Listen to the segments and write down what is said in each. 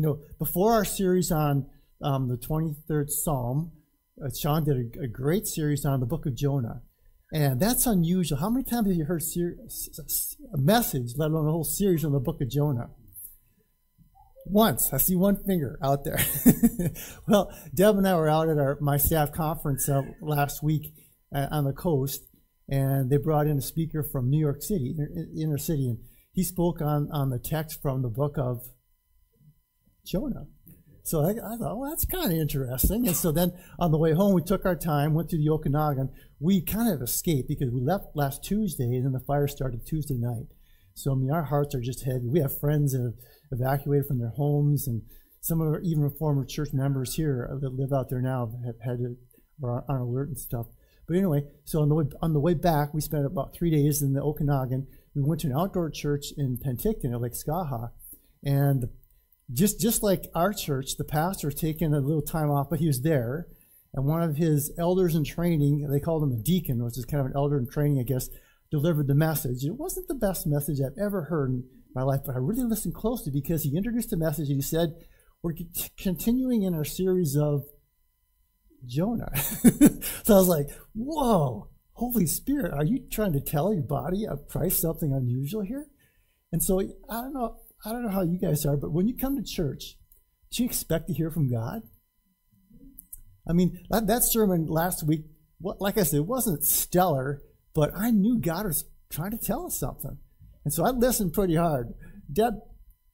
You know, before our series on um, the 23rd Psalm, uh, Sean did a, a, great series on the book of Jonah. And that's unusual. How many times have you heard a message, let alone a whole series on the book of Jonah? Once. I see one finger out there. well, Deb and I were out at our my staff conference uh, last week uh, on the coast, and they brought in a speaker from New York City, inner city, and he spoke on, on the text from the book of Jonah. So I, I thought, well, that's kind of interesting. And so then on the way home, we took our time, went to the Okanagan. We kind of escaped because we left last Tuesday, and then the fire started Tuesday night. So I mean, our hearts are just heavy. We have friends that have evacuated from their homes, and some of our even former church members here that live out there now have had to, are on alert and stuff. But anyway, so on the way on the way back, we spent about three days in the Okanagan. We went to an outdoor church in Penticton at Lake Skaha, and just just like our church, the pastor taking a little time off, but he was there. And one of his elders in training, they called him a deacon, which is kind of an elder in training, I guess, delivered the message. It wasn't the best message I've ever heard in my life, but I really listened closely because he introduced the message and he said, We're continuing in our series of Jonah. so I was like, Whoa, Holy Spirit, are you trying to tell your body of Christ something unusual here? And so I don't know, I don't know how you guys are, but when you come to church, do you expect to hear from God? I mean, that, that sermon last week, what, like I said, it wasn't stellar, but I knew God was trying to tell us something. And so I listened pretty hard. Deb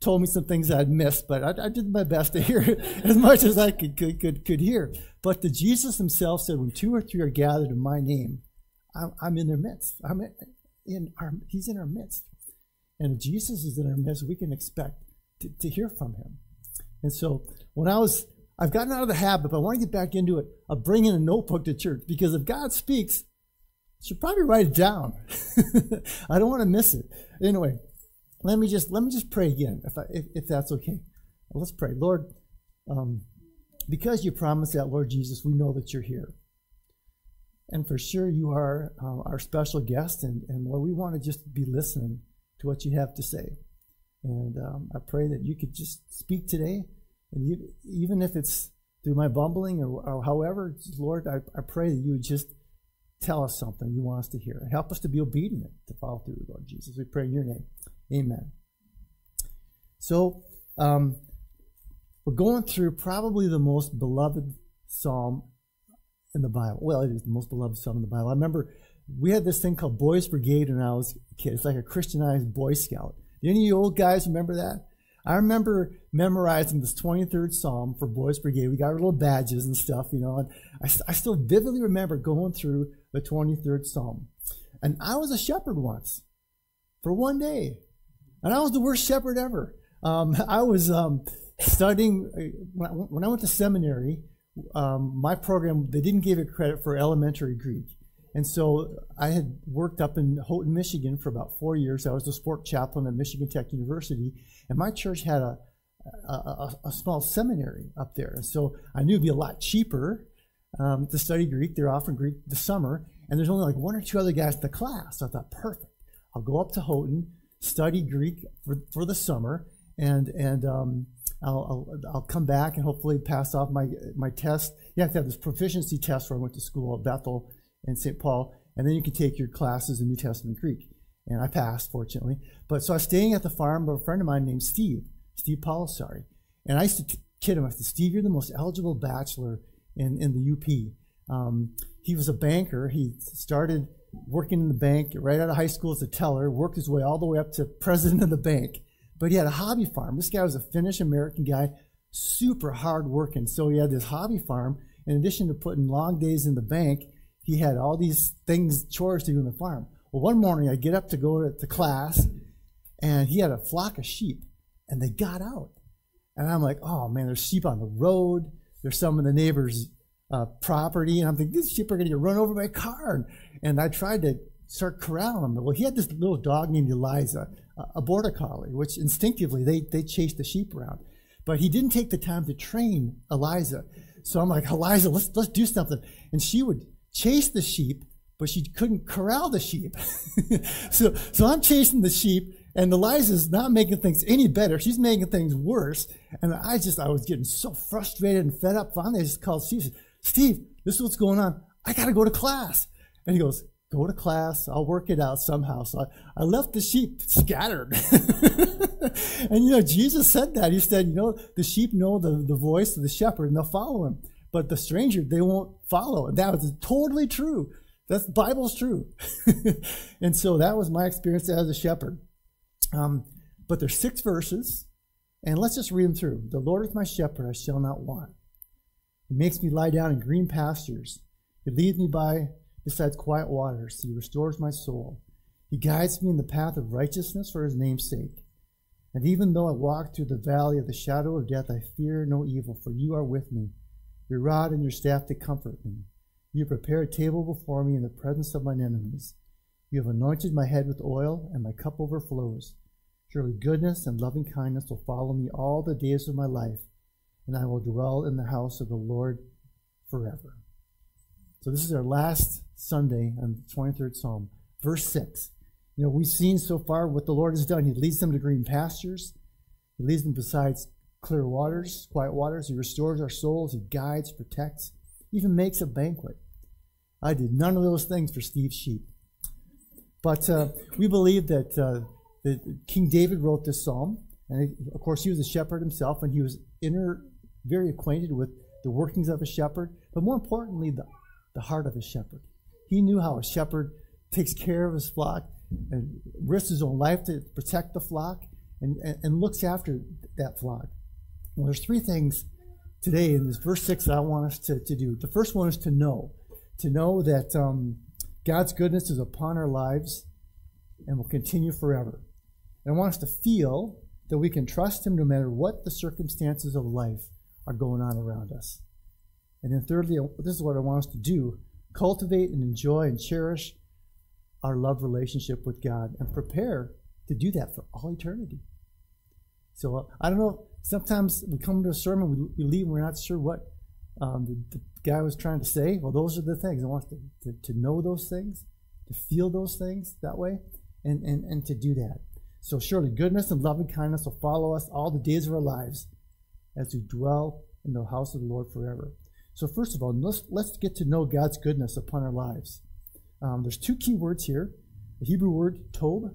told me some things I'd missed, but I, I did my best to hear as much as I could, could, could, could hear. But the Jesus himself said, when two or three are gathered in my name, I'm, I'm in their midst. I'm in our, he's in our midst. And if Jesus is in our midst, we can expect to, to hear from him. And so when I was, I've gotten out of the habit, but I want to get back into it, of bringing a notebook to church because if God speaks, I should probably write it down. I don't want to miss it. Anyway, let me just let me just pray again, if I, if, if that's okay. Well, let's pray, Lord. Um, because you promised that, Lord Jesus, we know that you're here. And for sure, you are uh, our special guest, and, and Lord, we want to just be listening what you have to say. And um, I pray that you could just speak today, and even if it's through my bumbling or, or however, Lord, I, I, pray that you would just tell us something you want us to hear help us to be obedient to follow through, Lord Jesus. We pray in your name. Amen. So, um, we're going through probably the most beloved psalm in the Bible. Well, it is the most beloved psalm in the Bible. I remember we had this thing called Boys Brigade when I was a kid. It's like a Christianized Boy Scout. Do any of you old guys remember that? I remember memorizing this 23rd Psalm for Boys Brigade. We got our little badges and stuff, you know, and I, I still vividly remember going through the 23rd Psalm. And I was a shepherd once for one day. And I was the worst shepherd ever. Um, I was um, studying, uh, when I went to seminary, um, my program, they didn't give it credit for elementary Greek. And so I had worked up in Houghton, Michigan for about four years. I was the sport chaplain at Michigan Tech University, and my church had a, a, a, a small seminary up there. And so I knew it'd be a lot cheaper um, to study Greek. They're offering Greek the summer, and there's only like one or two other guys in the class. So I thought, perfect. I'll go up to Houghton, study Greek for, for the summer, and and um, I'll, I'll, I'll come back and hopefully pass off my my test. You have to have this proficiency test where I went to school at Bethel and St. Paul, and then you can take your classes in New Testament Greek. And I passed, fortunately. But so I was staying at the farm of a friend of mine named Steve, Steve Polisari. And I used to kid him. I said, Steve, you're the most eligible bachelor in, in the UP. Um, he was a banker. He started working in the bank right out of high school as a teller, worked his way all the way up to president of the bank. But he had a hobby farm. This guy was a Finnish American guy, super hard working. So he had this hobby farm. In addition to putting long days in the bank, he had all these things, chores to do in the farm. Well, one morning I get up to go to, to class, and he had a flock of sheep, and they got out. And I'm like, oh man, there's sheep on the road. There's some in the neighbor's uh, property, and I'm thinking these sheep are going to get run over by a car. And I tried to start corralling them. Well, he had this little dog named Eliza, a border collie, which instinctively they they chased the sheep around. But he didn't take the time to train Eliza. So I'm like, Eliza, let's let's do something. And she would chase the sheep, but she couldn't corral the sheep. so, so I'm chasing the sheep, and Eliza's not making things any better. She's making things worse. And I just, I was getting so frustrated and fed up. Finally, I just called Steve. Steve, this is what's going on. I got to go to class. And he goes, go to class. I'll work it out somehow. So I, I left the sheep scattered. and you know, Jesus said that. He said, you know, the sheep know the, the voice of the shepherd and they'll follow him. But the stranger, they won't follow. That was totally true. That's the Bible's true. and so that was my experience as a shepherd. Um, but there's six verses, and let's just read them through. The Lord is my shepherd, I shall not want. He makes me lie down in green pastures. He leads me by beside quiet waters. He restores my soul. He guides me in the path of righteousness for his name's sake. And even though I walk through the valley of the shadow of death, I fear no evil, for you are with me. Your rod and your staff to comfort me. You prepare a table before me in the presence of mine enemies. You have anointed my head with oil, and my cup overflows. Surely goodness and loving kindness will follow me all the days of my life, and I will dwell in the house of the Lord forever. So this is our last Sunday on the 23rd Psalm, verse 6. You know, we've seen so far what the Lord has done. He leads them to green pastures. He leads them besides clear waters, quiet waters. He restores our souls. He guides, protects, even makes a banquet. I did none of those things for Steve's sheep. But uh, we believe that, uh, that King David wrote this psalm. And of course, he was a shepherd himself, and he was inner, very acquainted with the workings of a shepherd, but more importantly, the, the heart of a shepherd. He knew how a shepherd takes care of his flock and risks his own life to protect the flock and, and, and looks after that flock. Well, there's three things today in this verse 6 that I want us to, to do. The first one is to know to know that um, God's goodness is upon our lives and will continue forever. And I want us to feel that we can trust Him no matter what the circumstances of life are going on around us. And then, thirdly, this is what I want us to do cultivate and enjoy and cherish our love relationship with God and prepare to do that for all eternity. So, uh, I don't know, sometimes we come to a sermon, we, we leave, and we're not sure what um, the, the, guy was trying to say? Well, those are the things. I want to, to, to know those things, to feel those things that way, and, and, and to do that. So surely goodness and loving kindness will follow us all the days of our lives as we dwell in the house of the Lord forever. So first of all, let's, let's get to know God's goodness upon our lives. Um, there's two key words here. The Hebrew word tov,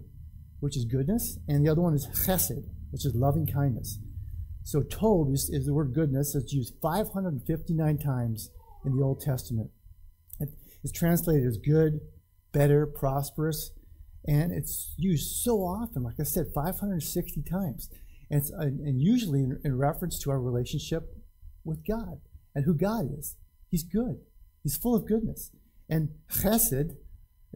which is goodness, and the other one is chesed, which is loving kindness. So tov is, is the word goodness. It's used 559 times in the Old Testament. It's translated as good, better, prosperous, and it's used so often, like I said, 560 times. And, and usually in, in reference to our relationship with God and who God is. He's good. He's full of goodness. And chesed,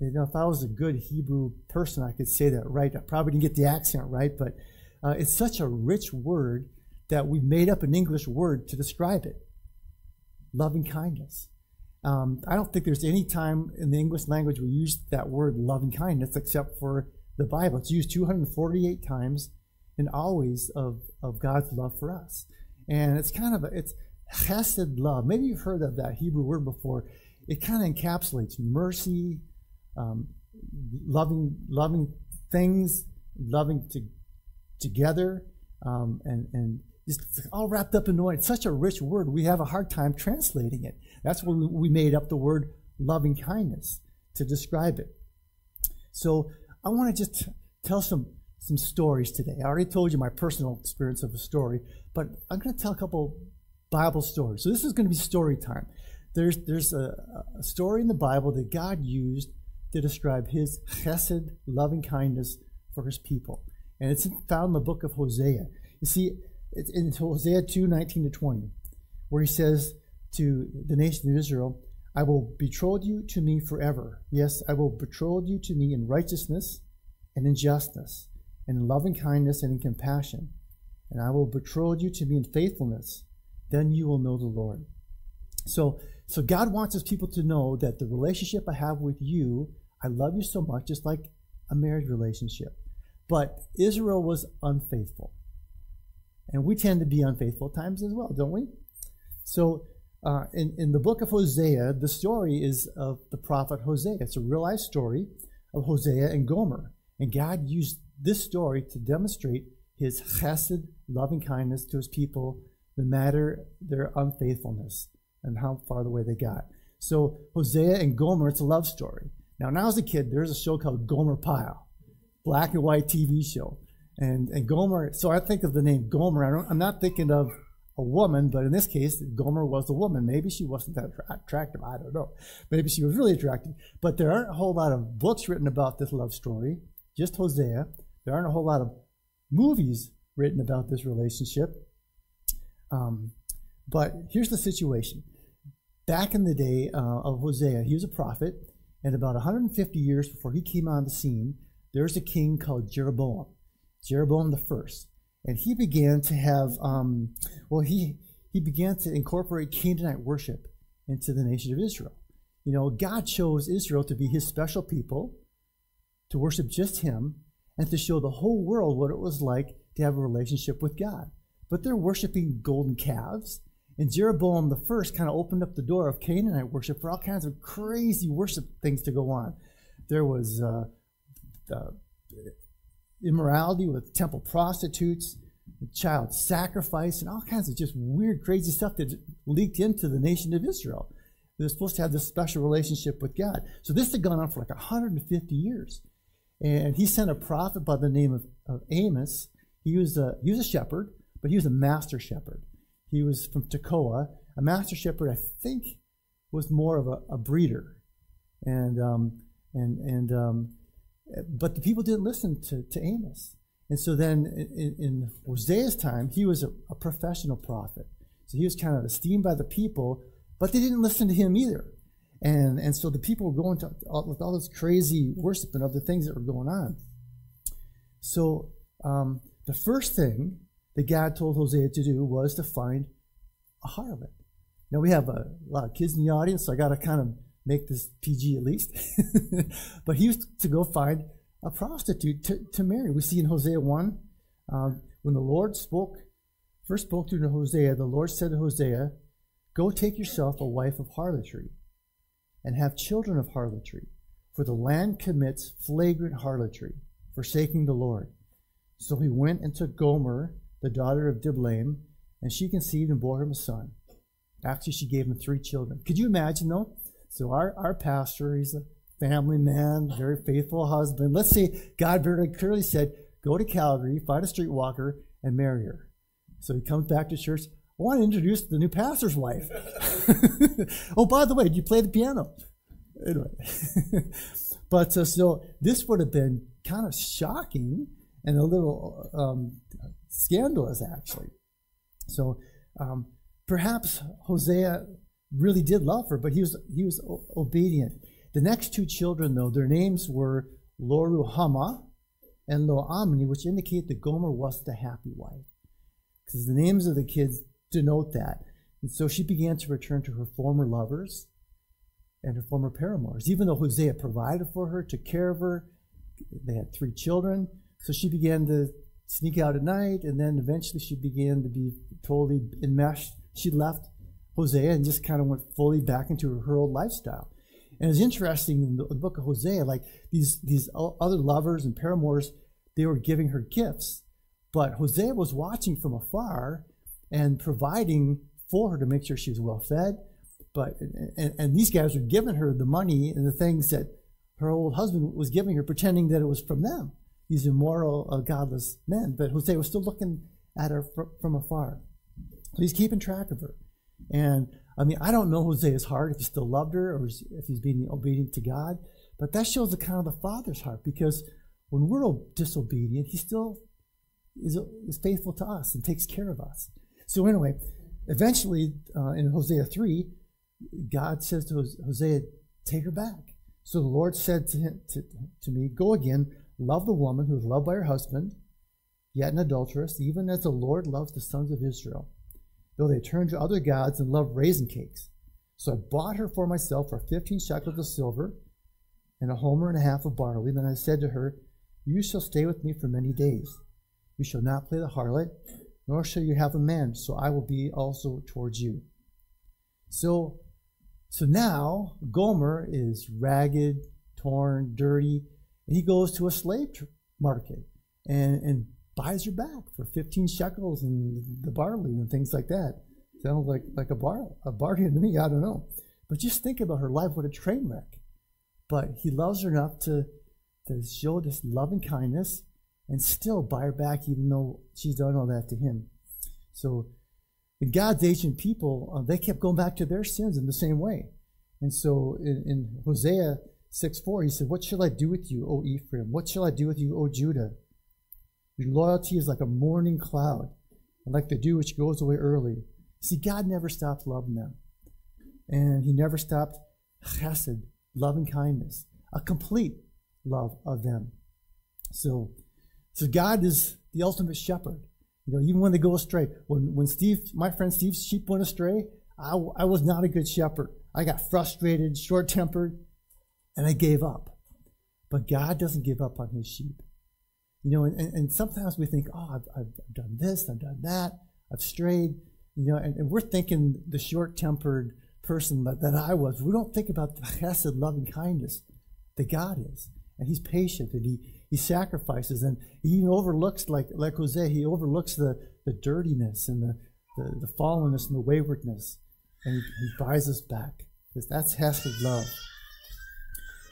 you know, if I was a good Hebrew person, I could say that right. I probably didn't get the accent right, but uh, it's such a rich word that we made up an English word to describe it loving kindness. Um, I don't think there's any time in the English language we use that word loving kindness except for the Bible. It's used 248 times and always of, of God's love for us. And it's kind of a, it's chesed love. Maybe you've heard of that Hebrew word before. It kind of encapsulates mercy, um, loving, loving things, loving to, together, um, and, and it's all wrapped up in one. It's such a rich word. We have a hard time translating it. That's why we made up the word loving kindness to describe it. So I want to just tell some some stories today. I already told you my personal experience of a story, but I'm going to tell a couple Bible stories. So this is going to be story time. There's there's a, a story in the Bible that God used to describe His chesed, loving kindness for His people, and it's found in the book of Hosea. You see, it's in Hosea 2 19 to 20, where he says to the nation of Israel, I will betroth you to me forever. Yes, I will betroth you to me in righteousness and in justice, and in loving kindness and in compassion. And I will betroth you to me in faithfulness. Then you will know the Lord. So, so God wants his people to know that the relationship I have with you, I love you so much, just like a marriage relationship. But Israel was unfaithful. And we tend to be unfaithful times as well, don't we? So, uh, in, in the book of Hosea, the story is of the prophet Hosea. It's a real life story of Hosea and Gomer. And God used this story to demonstrate his chesed, loving kindness to his people, no matter their unfaithfulness and how far the way they got. So Hosea and Gomer, it's a love story. Now, when I was a kid, there was a show called Gomer Pyle, black and white TV show. And, and Gomer, so I think of the name Gomer. I am not thinking of a woman, but in this case, Gomer was a woman. Maybe she wasn't that attractive. I don't know. Maybe she was really attractive. But there aren't a whole lot of books written about this love story, just Hosea. There aren't a whole lot of movies written about this relationship. Um, but here's the situation. Back in the day uh, of Hosea, he was a prophet, and about 150 years before he came on the scene, there's a king called Jeroboam, Jeroboam the first and he began to have, um, well, he he began to incorporate Canaanite worship into the nation of Israel. You know, God chose Israel to be His special people, to worship just Him, and to show the whole world what it was like to have a relationship with God. But they're worshiping golden calves. And Jeroboam the first kind of opened up the door of Canaanite worship for all kinds of crazy worship things to go on. There was uh, uh, immorality with temple prostitutes, child sacrifice, and all kinds of just weird, crazy stuff that leaked into the nation of Israel. They're supposed to have this special relationship with God. So this had gone on for like 150 years. And he sent a prophet by the name of, of Amos. He was, a, he was a shepherd, but he was a master shepherd. He was from Tekoa. A master shepherd, I think, was more of a, a breeder. And, um, and, and um, but the people didn't listen to, to Amos. And so then in, in Hosea's time, he was a, a, professional prophet. So he was kind of esteemed by the people, but they didn't listen to him either. And, and so the people were going to with all this crazy worship and other things that were going on. So um, the first thing that God told Hosea to do was to find a harlot. Now we have a lot of kids in the audience, so I got to kind of make this PG at least. but he used to go find a prostitute to, to marry. We see in Hosea 1, um, when the Lord spoke, first spoke to Hosea, the Lord said to Hosea, Go take yourself a wife of harlotry and have children of harlotry, for the land commits flagrant harlotry, forsaking the Lord. So he went and took Gomer, the daughter of Diblaim, and she conceived and bore him a son. After she gave him three children. Could you imagine, though? So our, our pastor, he's a family man, very faithful husband. Let's say God very clearly said, go to Calgary, find a streetwalker, and marry her. So he comes back to church. I want to introduce the new pastor's wife. oh, by the way, do you play the piano? Anyway. but uh, so this would have been kind of shocking and a little um, scandalous, actually. So um, perhaps Hosea really did love her, but he was he was obedient. The next two children, though, their names were Loruhamah and Lo-ammi, which indicate that Gomer was the happy wife, because the names of the kids denote that. And so she began to return to her former lovers and her former paramours, even though Hosea provided for her, took care of her. They had three children, so she began to sneak out at night, and then eventually she began to be totally enmeshed. She left Hosea and just kind of went fully back into her old lifestyle. And it's interesting in the, book of Hosea, like these these other lovers and paramours, they were giving her gifts, but Hosea was watching from afar and providing for her to make sure she was well fed. But and, and these guys were giving her the money and the things that her old husband was giving her, pretending that it was from them. These immoral, uh, godless men. But Hosea was still looking at her fr- from afar. So he's keeping track of her. And I mean, I don't know Hosea's heart, if he still loved her or if he's being obedient to God, but that shows the kind of the Father's heart because when we're disobedient, he still is, is faithful to us and takes care of us. So, anyway, eventually uh, in Hosea 3, God says to Hosea, Take her back. So the Lord said to, him, to, to me, Go again, love the woman who is loved by her husband, yet an adulteress, even as the Lord loves the sons of Israel though they turned to other gods and loved raisin cakes. So I bought her for myself for fifteen shekels of silver and a homer and a half of barley. Then I said to her, You shall stay with me for many days. You shall not play the harlot, nor shall you have a man, so I will be also towards you. So, so now Gomer is ragged, torn, dirty, and he goes to a slave market. and, and buys her back for 15 shekels and the barley and things like that. Sounds like, like a, bar, a bargain to me, I don't know. But just think about her life, what a train wreck. But he loves her enough to, to show this loving kindness and still buy her back, even though she's done all that to him. So, in God's ancient people, uh, they kept going back to their sins in the same way. And so, in, in Hosea 6 4, he said, What shall I do with you, O Ephraim? What shall I do with you, O Judah? Your loyalty is like a morning cloud, like the dew which goes away early. See, God never stopped loving them. And He never stopped chesed, loving kindness, a complete love of them. So, so God is the ultimate shepherd. You know, even when they go astray. When, when Steve, my friend Steve's sheep went astray, I, I was not a good shepherd. I got frustrated, short tempered, and I gave up. But God doesn't give up on his sheep. You know, and, and sometimes we think, oh, I've, I've, done this, I've done that, I've strayed, you know, and, and we're thinking the short tempered person that, that I was. We don't think about the chesed, loving kindness that God is. And he's patient and he, he sacrifices and he even overlooks, like, like Hosea, he overlooks the, the dirtiness and the, the, the fallenness and the waywardness. And he, he buys us back because that's Hesed love.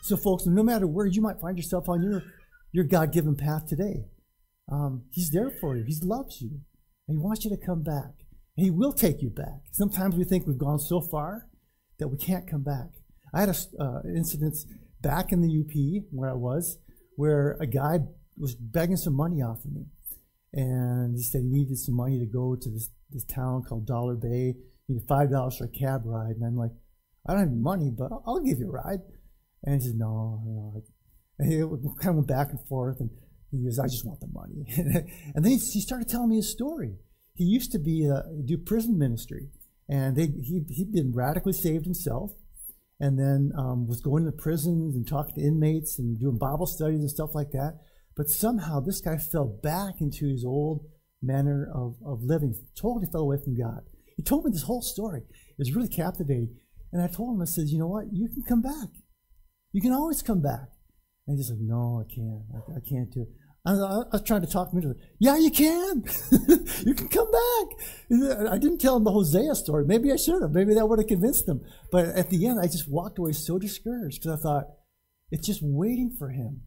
So, folks, no matter where you might find yourself on your your God given path today. Um, he's there for you. He loves you. And He wants you to come back. And He will take you back. Sometimes we think we've gone so far that we can't come back. I had an uh, incident back in the UP where I was where a guy was begging some money off of me. And he said he needed some money to go to this, this town called Dollar Bay. He needed $5 for a cab ride. And I'm like, I don't have money, but I'll, I'll give you a ride. And he said, no, no, and he kind of went back and forth, and he goes, I just want the money. and then he started telling me his story. He used to be a, do prison ministry, and they, he, he'd been radically saved himself, and then um, was going to prisons and talking to inmates and doing Bible studies and stuff like that. But somehow this guy fell back into his old manner of, of living, totally fell away from God. He told me this whole story. It was really captivating. And I told him, I said, you know what? You can come back. You can always come back. And he's like, no, I can't. I, I can't do it. I, I, was trying to talk him into it. Yeah, you can. you can come back. I didn't tell him the Hosea story. Maybe I should have. Maybe that would have convinced him. But at the end, I just walked away so discouraged because I thought, it's just waiting for him.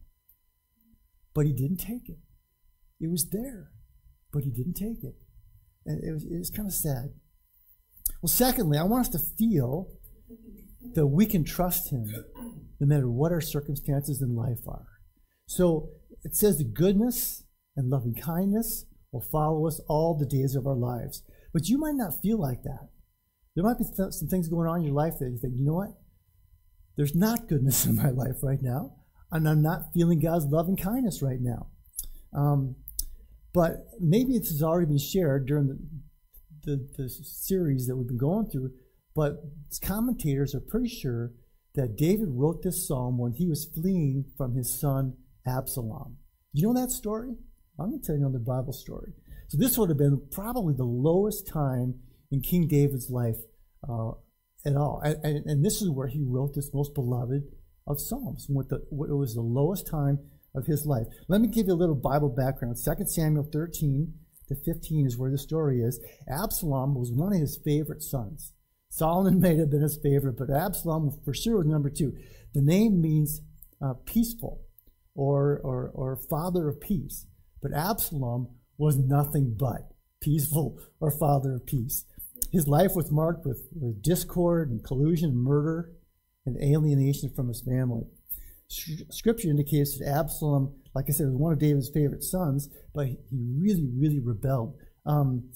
But he didn't take it. It was there, but he didn't take it. And it was, it was kind of sad. Well, secondly, I want us to feel that we can trust him no matter what our circumstances in life are. So it says the goodness and loving kindness will follow us all the days of our lives. But you might not feel like that. There might be th- some things going on in your life that you think, you know what? There's not goodness in my life right now, and I'm not feeling God's loving kindness right now. Um, but maybe this has already been shared during the, the, the series that we've been going through, but commentators are pretty sure that David wrote this psalm when he was fleeing from his son Absalom. You know that story? I'm going to tell you another Bible story. So this would have been probably the lowest time in King David's life uh, at all. And, and, and, this is where he wrote this most beloved of Psalms. What the, it was the lowest time of his life. Let me give you a little Bible background. 2 Samuel 13 to 15 is where the story is. Absalom was one of his favorite sons. Solomon may have been his favorite, but Absalom for sure was number two. The name means uh, peaceful or, or, or father of peace. But Absalom was nothing but peaceful or father of peace. His life was marked with, with discord and collusion, murder, and alienation from his family. Scripture indicates that Absalom, like I said, was one of David's favorite sons, but he really, really rebelled. Um,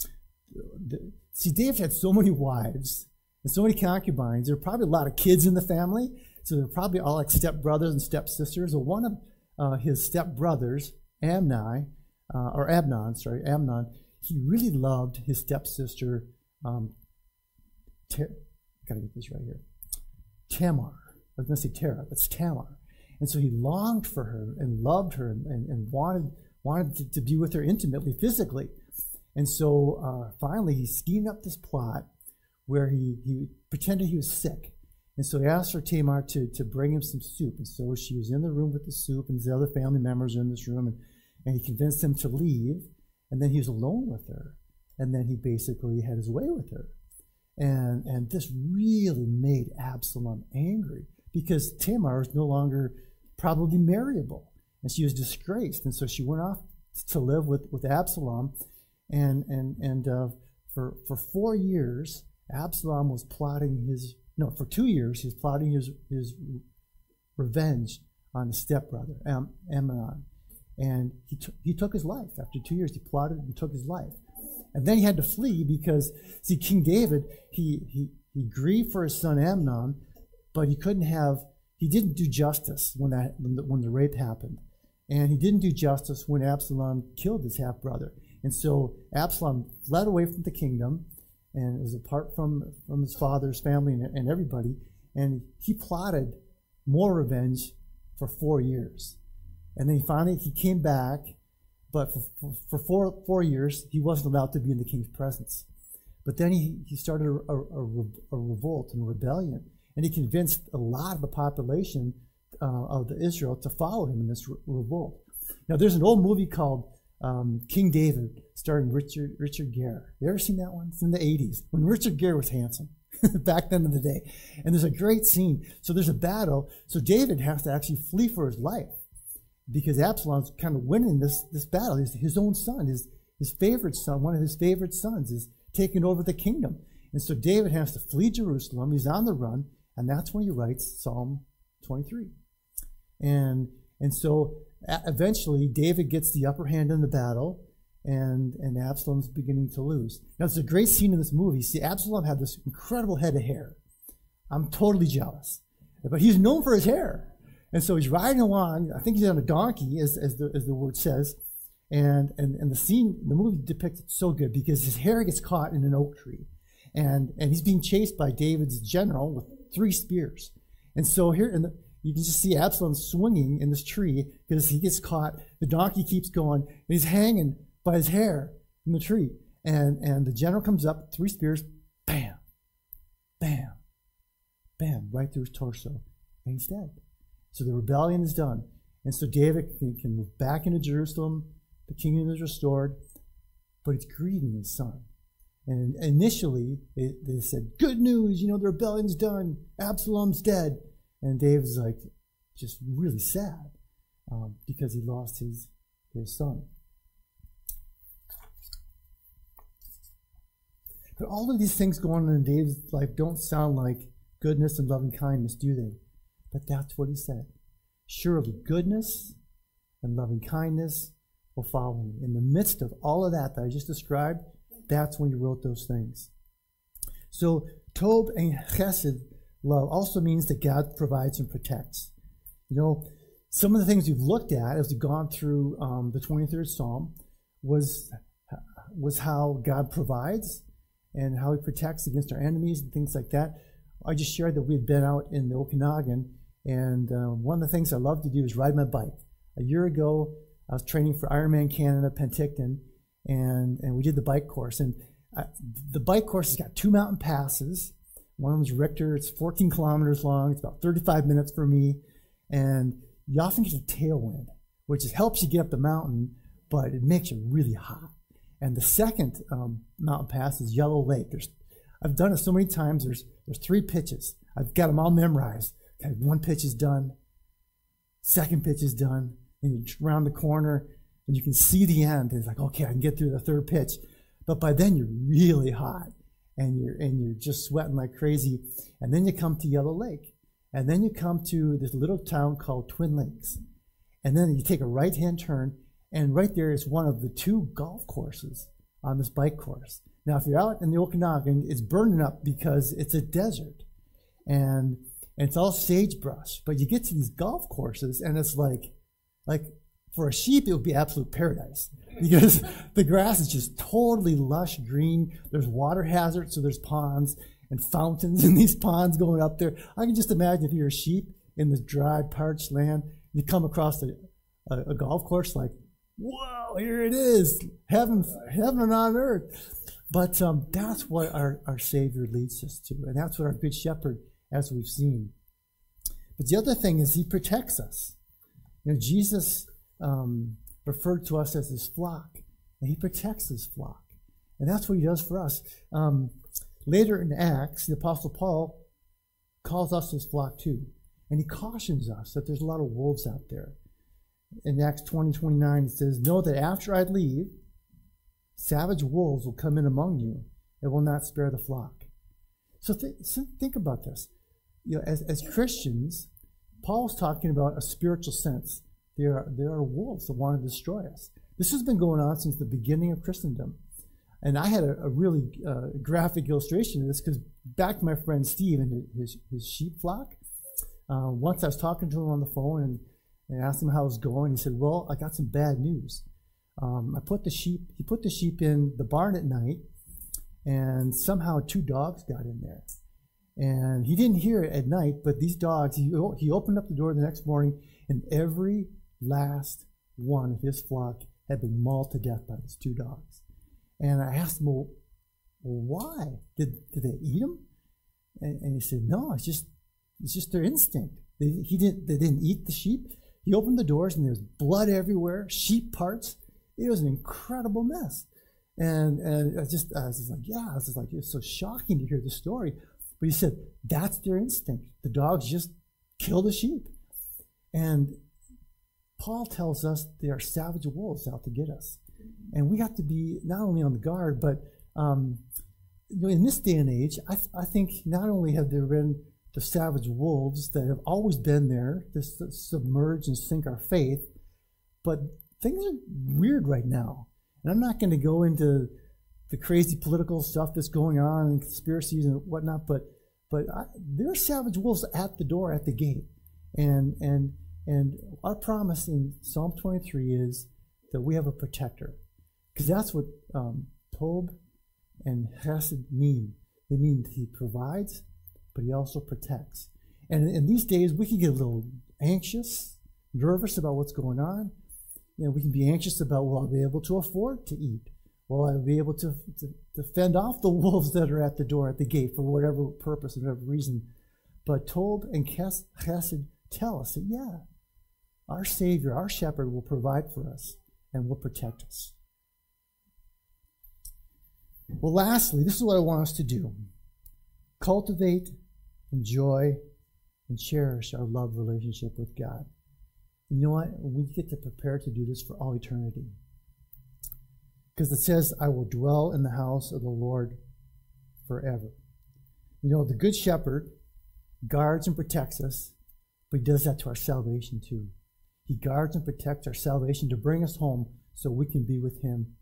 the, see, David had so many wives and so many concubines. There were probably a lot of kids in the family, so they're probably all like stepbrothers and stepsisters. Well, one of uh, his stepbrothers, Amnon, uh, or Abnon, sorry, Amnon, he really loved his stepsister, um, Ter- gotta get this right here, Tamar. I was to say Tara, but it's Tamar. And so he longed for her and loved her and, and, and wanted, wanted to, to, be with her intimately, physically. And so uh, finally he schemed up this plot where he, he pretended he was sick. And so he asked for Tamar to, to bring him some soup. And so she was in the room with the soup, and the other family members are in this room. And, and he convinced him to leave, and then he was alone with her, and then he basically had his way with her. And, and this really made Absalom angry because Tamar was no longer probably marryable, and she was disgraced, and so she went off to live with, with Absalom, and and and uh, for for four years, Absalom was plotting his no for two years he was plotting his his revenge on his stepbrother Am, Amnon, and he t- he took his life after two years. He plotted and took his life, and then he had to flee because see King David he he he grieved for his son Amnon, but he couldn't have he didn't do justice when that when the, when the rape happened, and he didn't do justice when Absalom killed his half brother. And so Absalom fled away from the kingdom and it was apart from, from his father's family and, and everybody. And he plotted more revenge for four years. And then he finally he came back, but for, for, for four, four years, he wasn't allowed to be in the king's presence. But then he, he started a, a, a, revolt and rebellion. And he convinced a lot of the population uh, of the Israel to follow him in this re- revolt. Now, there's an old movie called um, King David, starring Richard Richard Gere. You ever seen that one? It's in the 80s when Richard Gere was handsome. back then in the day. And there's a great scene. So there's a battle. So David has to actually flee for his life because Absalom's kind of winning this, this battle. His, his own son, his, his favorite son, one of his favorite sons, is taking over the kingdom. And so David has to flee Jerusalem. He's on the run. And that's when he writes Psalm 23. And, and so eventually David gets the upper hand in the battle, and, and Absalom's beginning to lose. Now, it's a great scene in this movie. See, Absalom had this incredible head of hair. I'm totally jealous. But he's known for his hair. And so he's riding along, I think he's on a donkey, as, as, the, as the word says. And, and, and the scene, the movie depicts it so good because his hair gets caught in an oak tree. And, and he's being chased by David's general with three spears. And so here, in the, you can just see Absalom swinging in this tree because he gets caught. The donkey keeps going, and he's hanging by his hair in the tree. And, and the general comes up, three spears, bam, bam, bam, right through his torso, and he's dead. So the rebellion is done. And so David can, can move back into Jerusalem. The kingdom is restored, but it's grieving his son. And initially, it, they said, Good news, you know, the rebellion's done. Absalom's dead. And Dave's like just really sad um, because he lost his, his son. But all of these things going on in Dave's life don't sound like goodness and loving kindness, do they? But that's what he said. Surely goodness and loving kindness will follow me. In the midst of all of that that I just described, that's when he wrote those things. So Tob and Chesed love also means that God provides and protects. You know, some of the things we've looked at as we've gone through um, the 23rd Psalm was, was how God provides and how he protects against our enemies and things like that. I just shared that we had been out in the Okanagan, and uh, one of the things I love to do is ride my bike. A year ago, I was training for Ironman Canada Penticton, and, and we did the bike course. And I, the bike course has got two mountain passes, one is Richter. It's 14 kilometers long. It's about 35 minutes for me. And you often get a tailwind, which helps you get up the mountain, but it makes you really hot. And the second um, mountain pass is Yellow Lake. There's, I've done it so many times. There's, there's three pitches. I've got them all memorized. Okay, one pitch is done. Second pitch is done. And you round the corner and you can see the end. It's like, okay, I can get through the third pitch. But by then you're really hot and you're and you're just sweating like crazy. And then you come to Yellow Lake, and then you come to this little town called Twin Lakes, and then you take a right hand turn, and right there is one of the two golf courses on this bike course. Now, if you're out in the Okanagan, it's burning up because it's a desert, and and it's all sagebrush. But you get to these golf courses, and it's like like for a sheep, it would be absolute paradise because the grass is just totally lush green. There's water hazards, so there's ponds and fountains in these ponds going up there. I can just imagine if you're a sheep in this dry, parched land, you come across a, a, a golf course like, whoa, here it is, heaven, heaven on earth. But um, that's what our, our Savior leads us to, and that's what our Good Shepherd, as we've seen. But the other thing is He protects us. You know, Jesus um, referred to us as his flock, and he protects his flock. And that's what he does for us. Um, later in Acts, the Apostle Paul calls us his flock too. And he cautions us that there's a lot of wolves out there. In Acts 20, 29, it says, Know that after I leave, savage wolves will come in among you and will not spare the flock. So, th- so think about this. You know, as, as Christians, Paul's talking about a spiritual sense. There are, there are wolves that want to destroy us. This has been going on since the beginning of Christendom. And I had a, a really uh, graphic illustration of this because back to my friend Steve and his, his sheep flock. Uh, once I was talking to him on the phone and, and asked him how it was going. He said, "Well, I got some bad news. Um, I put the sheep. He put the sheep in the barn at night, and somehow two dogs got in there. And he didn't hear it at night, but these dogs. He he opened up the door the next morning, and every last one of his flock had been mauled to death by these two dogs. And I asked him, well, why? Did, did they eat him? And, and, he said, no, it's just, it's just their instinct. They, he didn't, they didn't eat the sheep. He opened the doors and there's blood everywhere, sheep parts. It was an incredible mess. And, and I just, I was just like, yeah, I was just like, it's so shocking to hear the story. But he said, that's their instinct. The dogs just kill the sheep. And Paul tells us there are savage wolves out to get us. And we have to be not only on the guard, but um, you know, in this day and age, I, th- I, think not only have there been the savage wolves that have always been there to submerge and sink our faith, but things are weird right now. And I'm not going to go into the crazy political stuff that's going on and conspiracies and whatnot, but but I, there are savage wolves at the door, at the gate, and and and our promise in Psalm 23 is that we have a protector. Because that's what um, Tob and Hesed mean. They mean he provides, but he also protects. And in these days, we can get a little anxious, nervous about what's going on. You know, we can be anxious about, will I be able to afford to eat? Will I be able to, to, to fend off the wolves that are at the door, at the gate, for whatever purpose whatever reason? But Tob and Chesed tell us that, yeah, our Savior, our shepherd, will provide for us and will protect us. Well, lastly, this is what I want us to do cultivate, enjoy, and cherish our love relationship with God. You know what? We get to prepare to do this for all eternity. Because it says, I will dwell in the house of the Lord forever. You know, the Good Shepherd guards and protects us, but he does that to our salvation too. He guards and protects our salvation to bring us home so we can be with him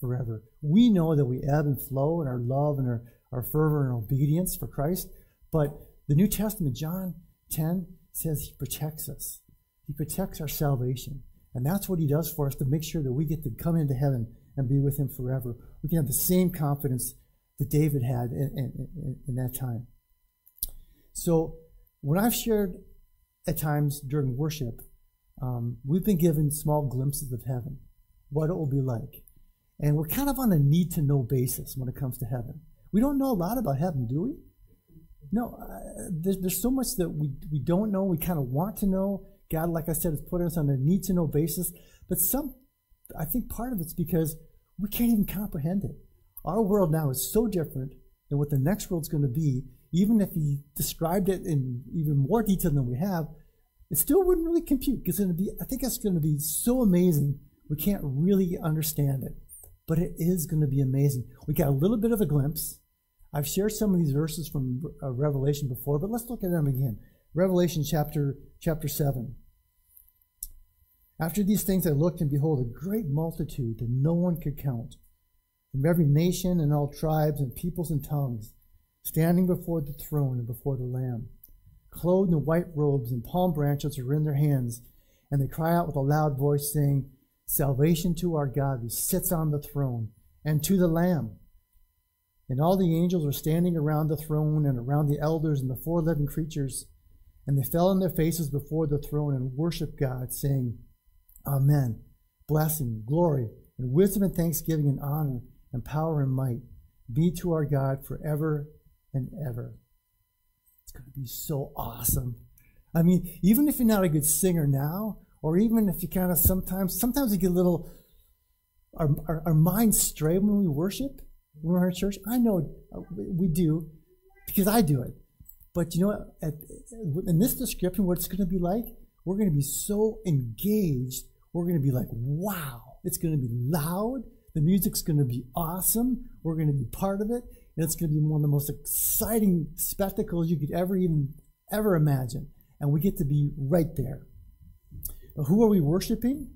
forever. We know that we ebb and flow in our love and our, our fervor and obedience for Christ, but the New Testament, John 10, says He protects us. He protects our salvation. And that's what He does for us to make sure that we get to come into heaven and be with Him forever. We can have the same confidence that David had in, in, in that time. So, when I've shared at times during worship, um, we've been given small glimpses of heaven, what it will be like. And we're kind of on a need to know basis when it comes to heaven. We don't know a lot about heaven, do we? No, uh, there's, there's so much that we, we don't know. We kind of want to know. God, like I said, has put us on a need to know basis. But some, I think part of it's because we can't even comprehend it. Our world now is so different than what the next world's going to be. Even if He described it in even more detail than we have, it still wouldn't really compute because to be, I think it's going to be so amazing, we can't really understand it but it is going to be amazing. We got a little bit of a glimpse. I've shared some of these verses from uh, Revelation before, but let's look at them again. Revelation chapter chapter 7. After these things I looked and behold a great multitude that no one could count from every nation and all tribes and peoples and tongues standing before the throne and before the lamb clothed in white robes and palm branches are in their hands and they cry out with a loud voice saying Salvation to our God who sits on the throne and to the Lamb. And all the angels were standing around the throne and around the elders and the four living creatures. And they fell on their faces before the throne and worshiped God, saying, Amen. Blessing, glory, and wisdom and thanksgiving and honor and power and might be to our God forever and ever. Going to be so awesome. I mean, even if you're not a good singer now, or even if you kind of sometimes, sometimes we get a little, our, our, our minds stray when we worship, when we're in church. I know uh, we do because I do it. But you know what? At, uh, in this description, what it's going to be like, we're going to be so engaged. We're going to be like, wow, it's going to be loud. The music's going to be awesome. We're going to be part of it. It's going to be one of the most exciting spectacles you could ever even, ever imagine. And we get to be right there. Who are we worshiping?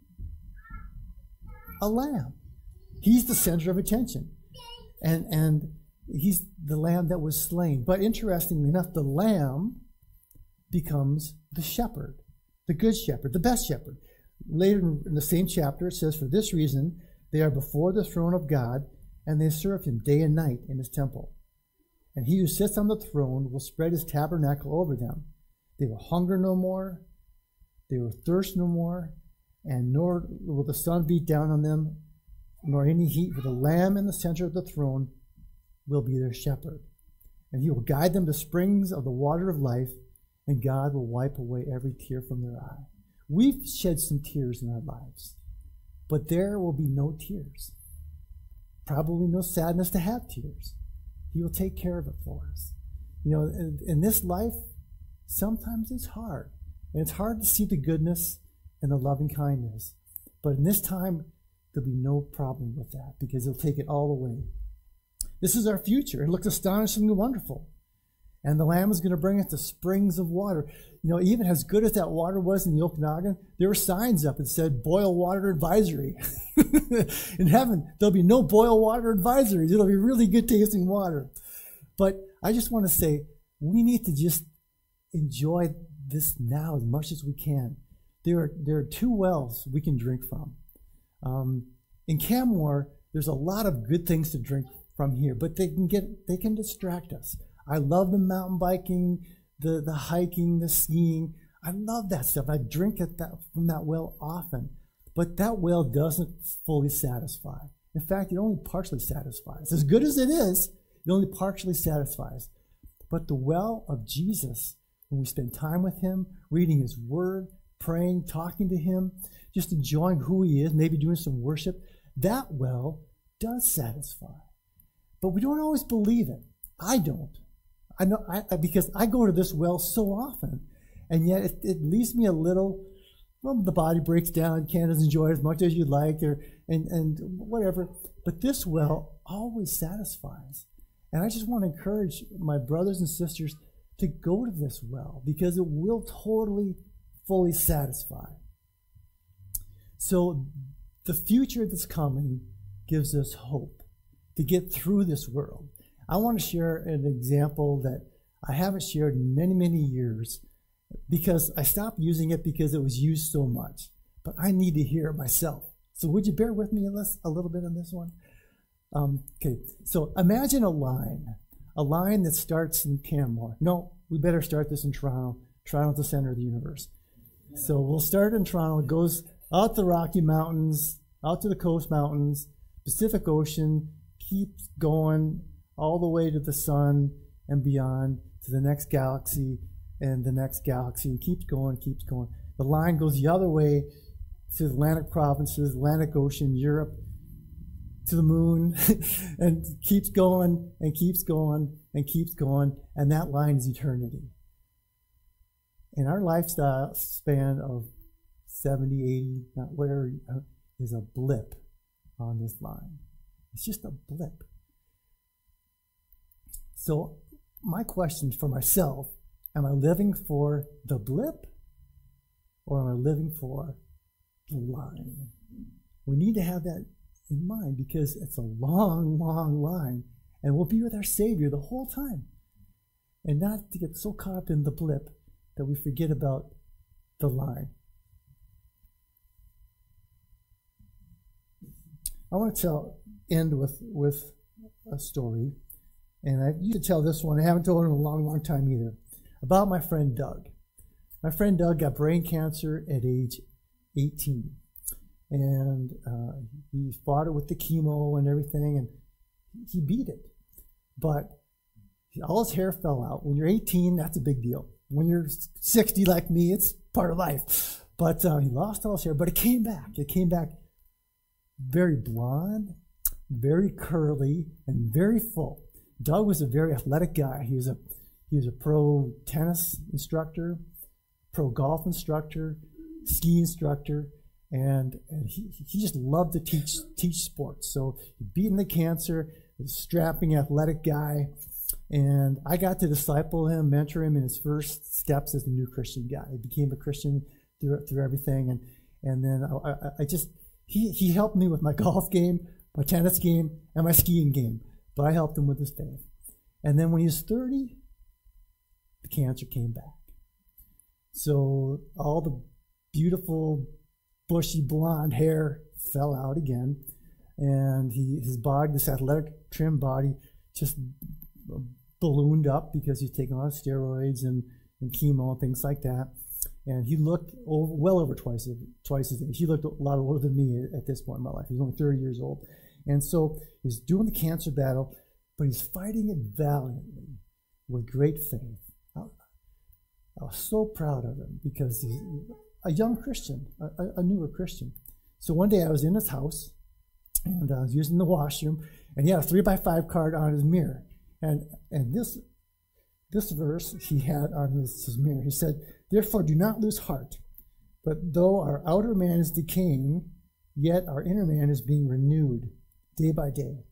A lamb. He's the center of attention. And, and he's the lamb that was slain. But interestingly enough, the lamb becomes the shepherd, the good shepherd, the best shepherd. Later in the same chapter, it says, For this reason, they are before the throne of God, and they serve him day and night in his temple. And he who sits on the throne will spread his tabernacle over them. They will hunger no more, they will thirst no more, and nor will the sun beat down on them, nor any heat, for the Lamb in the center of the throne will be their shepherd. And he will guide them to springs of the water of life, and God will wipe away every tear from their eye. We've shed some tears in our lives, but there will be no tears. Probably no sadness to have tears. He will take care of it for us. You know, in, in this life, sometimes it's hard. And it's hard to see the goodness and the loving kindness. But in this time, there'll be no problem with that because he'll take it all away. This is our future. It looks astonishingly wonderful. And the Lamb is going to bring us to springs of water. You know, even as good as that water was in the Okanagan, there were signs up that said boil water advisory. in heaven, there'll be no boil water advisories. It'll be really good tasting water. But I just want to say, we need to just enjoy this now as much as we can. There are, there are two wells we can drink from. Um, in Canmore, there's a lot of good things to drink from here, but they can get they can distract us. I love the mountain biking, the the hiking, the skiing. I love that stuff. I drink at that from that well often, but that well doesn't fully satisfy. In fact, it only partially satisfies. As good as it is, it only partially satisfies. But the well of Jesus, when we spend time with Him, reading His Word, praying, talking to Him, just enjoying who He is, maybe doing some worship, that well does satisfy. But we don't always believe it. I don't. I know I, because I go to this well so often, and yet it, it leaves me a little. Well, the body breaks down, can't enjoy as much as you'd like, or and and whatever. But this well always satisfies, and I just want to encourage my brothers and sisters to go to this well because it will totally, fully satisfy. So, the future that's coming gives us hope to get through this world. I want to share an example that I haven't shared in many, many years because I stopped using it because it was used so much. But I need to hear it myself. So would you bear with me a little bit on this one? Um, okay, so imagine a line, a line that starts in Canmore. No, we better start this in Toronto. Toronto's the center of the universe. So we'll start in Toronto. It goes out the Rocky Mountains, out to the Coast Mountains, Pacific Ocean, keeps going all the way to the sun and beyond to the next galaxy and the next galaxy and keeps going, keeps going. The line goes the other way to the Atlantic provinces, Atlantic Ocean, Europe, to the moon, and keeps going and keeps going and keeps going, and that line is eternity. And our lifestyle span of 70, 80, whatever, uh, is a blip on this line. It's just a blip. So, my question for myself am I living for the blip or am I living for the line? We need to have that in mind because it's a long, long line and we'll be with our Savior the whole time. And not to get so caught up in the blip that we forget about the line. I want to tell end with with a story, and I used to tell this one. I haven't told it in a long, long time either. About my friend Doug. My friend Doug got brain cancer at age 18, and uh, he fought it with the chemo and everything, and he beat it. But all his hair fell out. When you're 18, that's a big deal. When you're 60 like me, it's part of life. But uh, he lost all his hair, but it came back. It came back very blonde, very curly, and very full. Doug was a very athletic guy. He was a he was a pro tennis instructor, pro golf instructor, ski instructor, and, and he, he just loved to teach teach sports. So he beaten the cancer, strapping athletic guy, and I got to disciple him, mentor him in his first steps as a new Christian guy. He became a Christian through through everything, and and then I, I, I just he he helped me with my golf game, my tennis game, and my skiing game. But I helped him with his faith. And then when he was 30, the cancer came back. So all the beautiful, bushy blonde hair fell out again. And he, his body, this athletic, trim body, just ballooned up because he's taking a lot of steroids and, and chemo and things like that. And he looked over, well over twice, twice his age. He looked a lot older than me at this point in my life. He's only 30 years old. And so he's doing the cancer battle, but he's fighting it valiantly with great faith. I, was so proud of him because he's a young Christian, a, a, newer Christian. So one day I was in his house and uh, I was using the washroom, and he had a three by five card on his mirror. And and this this verse he had on his, his mirror. He said, Therefore do not lose heart, but though our outer man is decaying, yet our inner man is being renewed day by day.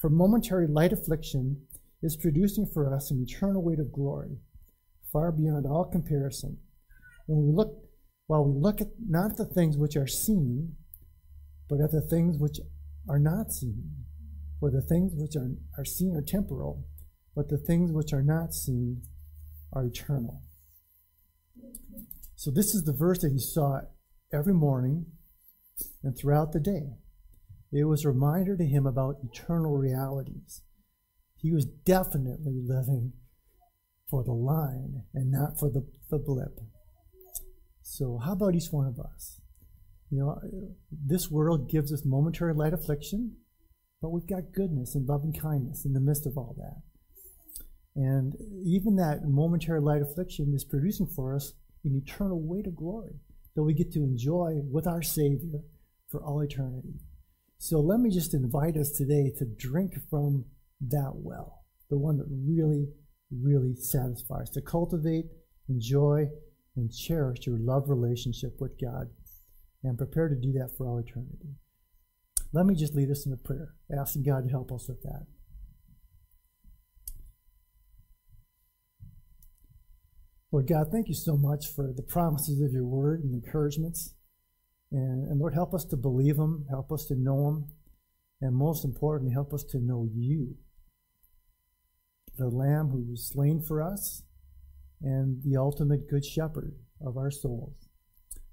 For momentary light affliction is producing for us an eternal weight of glory, far beyond all comparison. When we look, while we look at not the things which are seen, but at the things which are not seen. For the things which are, are seen are temporal, but the things which are not seen are eternal. So, this is the verse that he saw every morning and throughout the day. It was a reminder to him about eternal realities. He was definitely living for the line and not for the, the blip. So, how about each one of us? You know, this world gives us momentary light affliction, but we've got goodness and loving kindness in the midst of all that. And even that momentary light affliction is producing for us an eternal weight of glory that we get to enjoy with our Savior for all eternity. So let me just invite us today to drink from that well, the one that really, really satisfies, to cultivate, enjoy, and cherish your love relationship with God, and prepare to do that for all eternity. Let me just lead us in a prayer, asking God to help us with that. Lord God, thank you so much for the promises of your word and encouragements. And, and Lord, help us to believe Him, help us to know Him, and most importantly, help us to know you, the Lamb who was slain for us, and the ultimate Good Shepherd of our souls.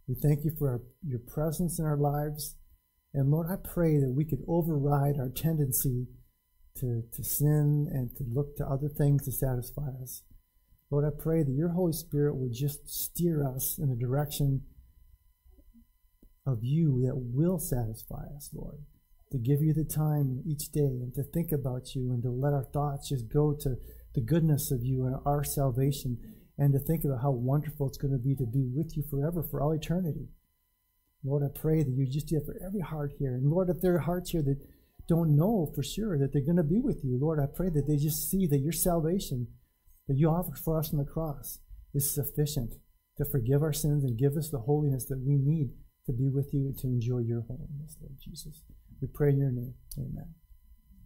We thank you for our, your presence in our lives. And Lord, I pray that we could override our tendency to, to sin and to look to other things to satisfy us. Lord, I pray that your Holy Spirit would just steer us in a direction of you that will satisfy us, Lord. To give you the time each day and to think about you and to let our thoughts just go to the goodness of you and our salvation and to think about how wonderful it's going to be to be with you forever for all eternity. Lord, I pray that you just do it for every heart here. And Lord, if there are hearts here that don't know for sure that they're going to be with you, Lord, I pray that they just see that your salvation that you offer for us on the cross is sufficient to forgive our sins and give us the holiness that we need to be with you and to enjoy your holiness, Lord Jesus. We pray in your name. Amen.